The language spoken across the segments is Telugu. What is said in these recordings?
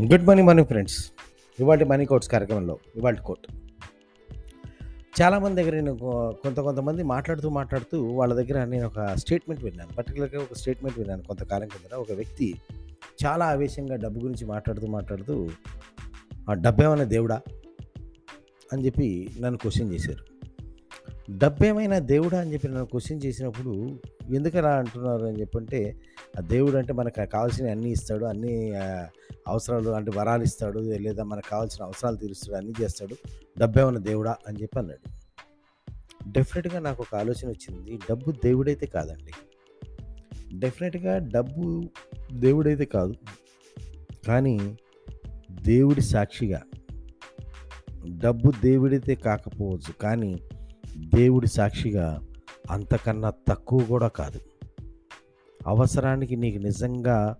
Good morning morning friends. ఇవాళ మనీ కోట్స్ కార్యక్రమంలో ఇవాళ కోట్. చాలామంది దగ్గర నేను కొ- కొంత కొంతమంది మాట్లాడుతూ మాట్లాడుతూ వాళ్ళ దగ్గర నేను ఒక స్టేట్మెంట్ విన్నాను. పర్టికులర్గా ఒక స్టేట్మెంట్ విన్నాను కొంతకాలం కింద ఒక వ్యక్తి చాలా ఆవేశంగా డబ్బు గురించి మాట్లాడుతూ మాట్లాడుతూ ఆ డబ్బేమైనా దేవుడా? అని చెప్పి నన్ను క్వశ్చన్ చేశారు. డబ్బేమైనా దేవుడా? అని చెప్పి నన్ను క్వశ్చన్ చేసినప్పుడు ఎందుకు అలా అంటున్నారు అని చెప్పంటే అంటే దేవుడు అంటే మనకు కావాల్సిన అన్నీ ఇస్తాడు. అన్ని అవసరాలు అంటే వరాలు ఇస్తాడు. లేదా మనకు కావాల్సిన అవసరాలు తీరుస్తాడు. అన్నీ చేస్తాడు. డబ్బే ఉన్న దేవుడా అని చెప్పి అన్నాడు. డెఫినెట్గా నాకు ఒక ఆలోచన వచ్చింది. డబ్బు దేవుడైతే కాదండి. డెఫినెట్గా డబ్బు దేవుడైతే కాదు. కానీ దేవుడి సాక్షిగా డబ్బు దేవుడైతే కాకపోవచ్చు. కానీ దేవుడి సాక్షిగా అంతకన్నా తక్కువ కూడా కాదు. అవసరానికి నీకు నిజంగా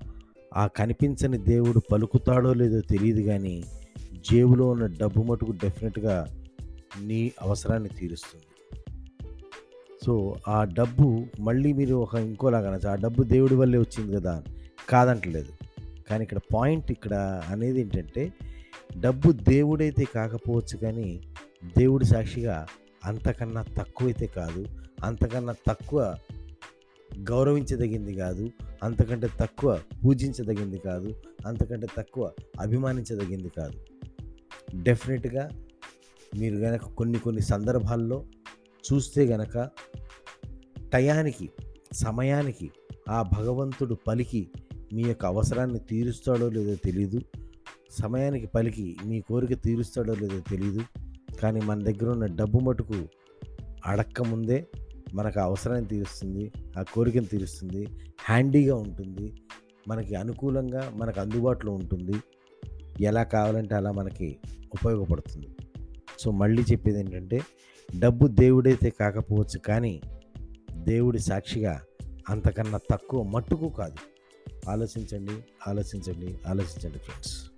ఆ కనిపించని దేవుడు పలుకుతాడో లేదో తెలియదు కానీ జేబులో ఉన్న డబ్బు మటుకు డెఫినెట్గా నీ అవసరాన్ని తీరుస్తుంది. సో ఆ డబ్బు మళ్ళీ మీరు ఒక ఇంకోలాగా అనొచ్చు. ఆ డబ్బు దేవుడి వల్లే వచ్చింది కదా కాదంటలేదు. కానీ ఇక్కడ పాయింట్ ఇక్కడ అనేది ఏంటంటే డబ్బు దేవుడైతే కాకపోవచ్చు కానీ దేవుడి సాక్షిగా అంతకన్నా తక్కువైతే కాదు. అంతకన్నా తక్కువ గౌరవించదగింది కాదు అంతకంటే తక్కువ పూజించదగింది కాదు అంతకంటే తక్కువ అభిమానించదగింది కాదు. డెఫినెట్గా మీరు గనక కొన్ని కొన్ని సందర్భాల్లో చూస్తే గనక టయానికి సమయానికి ఆ భగవంతుడు పలికి మీ యొక్క అవసరాన్ని తీరుస్తాడో లేదో తెలియదు సమయానికి పలికి మీ కోరిక తీరుస్తాడో లేదో తెలియదు కానీ మన దగ్గర ఉన్న డబ్బు మటుకు అడక్క ముందే మనకు అవసరాన్ని తీరుస్తుంది. ఆ కోరికను తీరుస్తుంది. హ్యాండీగా ఉంటుంది. మనకి అనుకూలంగా మనకు అందుబాటులో ఉంటుంది. ఎలా కావాలంటే అలా మనకి ఉపయోగపడుతుంది. సో మళ్ళీ చెప్పేది ఏంటంటే డబ్బు దేవుడైతే కాకపోవచ్చు కానీ దేవుడి సాక్షిగా అంతకన్నా తక్కువ మట్టుకు కాదు. ఆలోచించండి ఆలోచించండి ఆలోచించండి ఫ్రెండ్స్.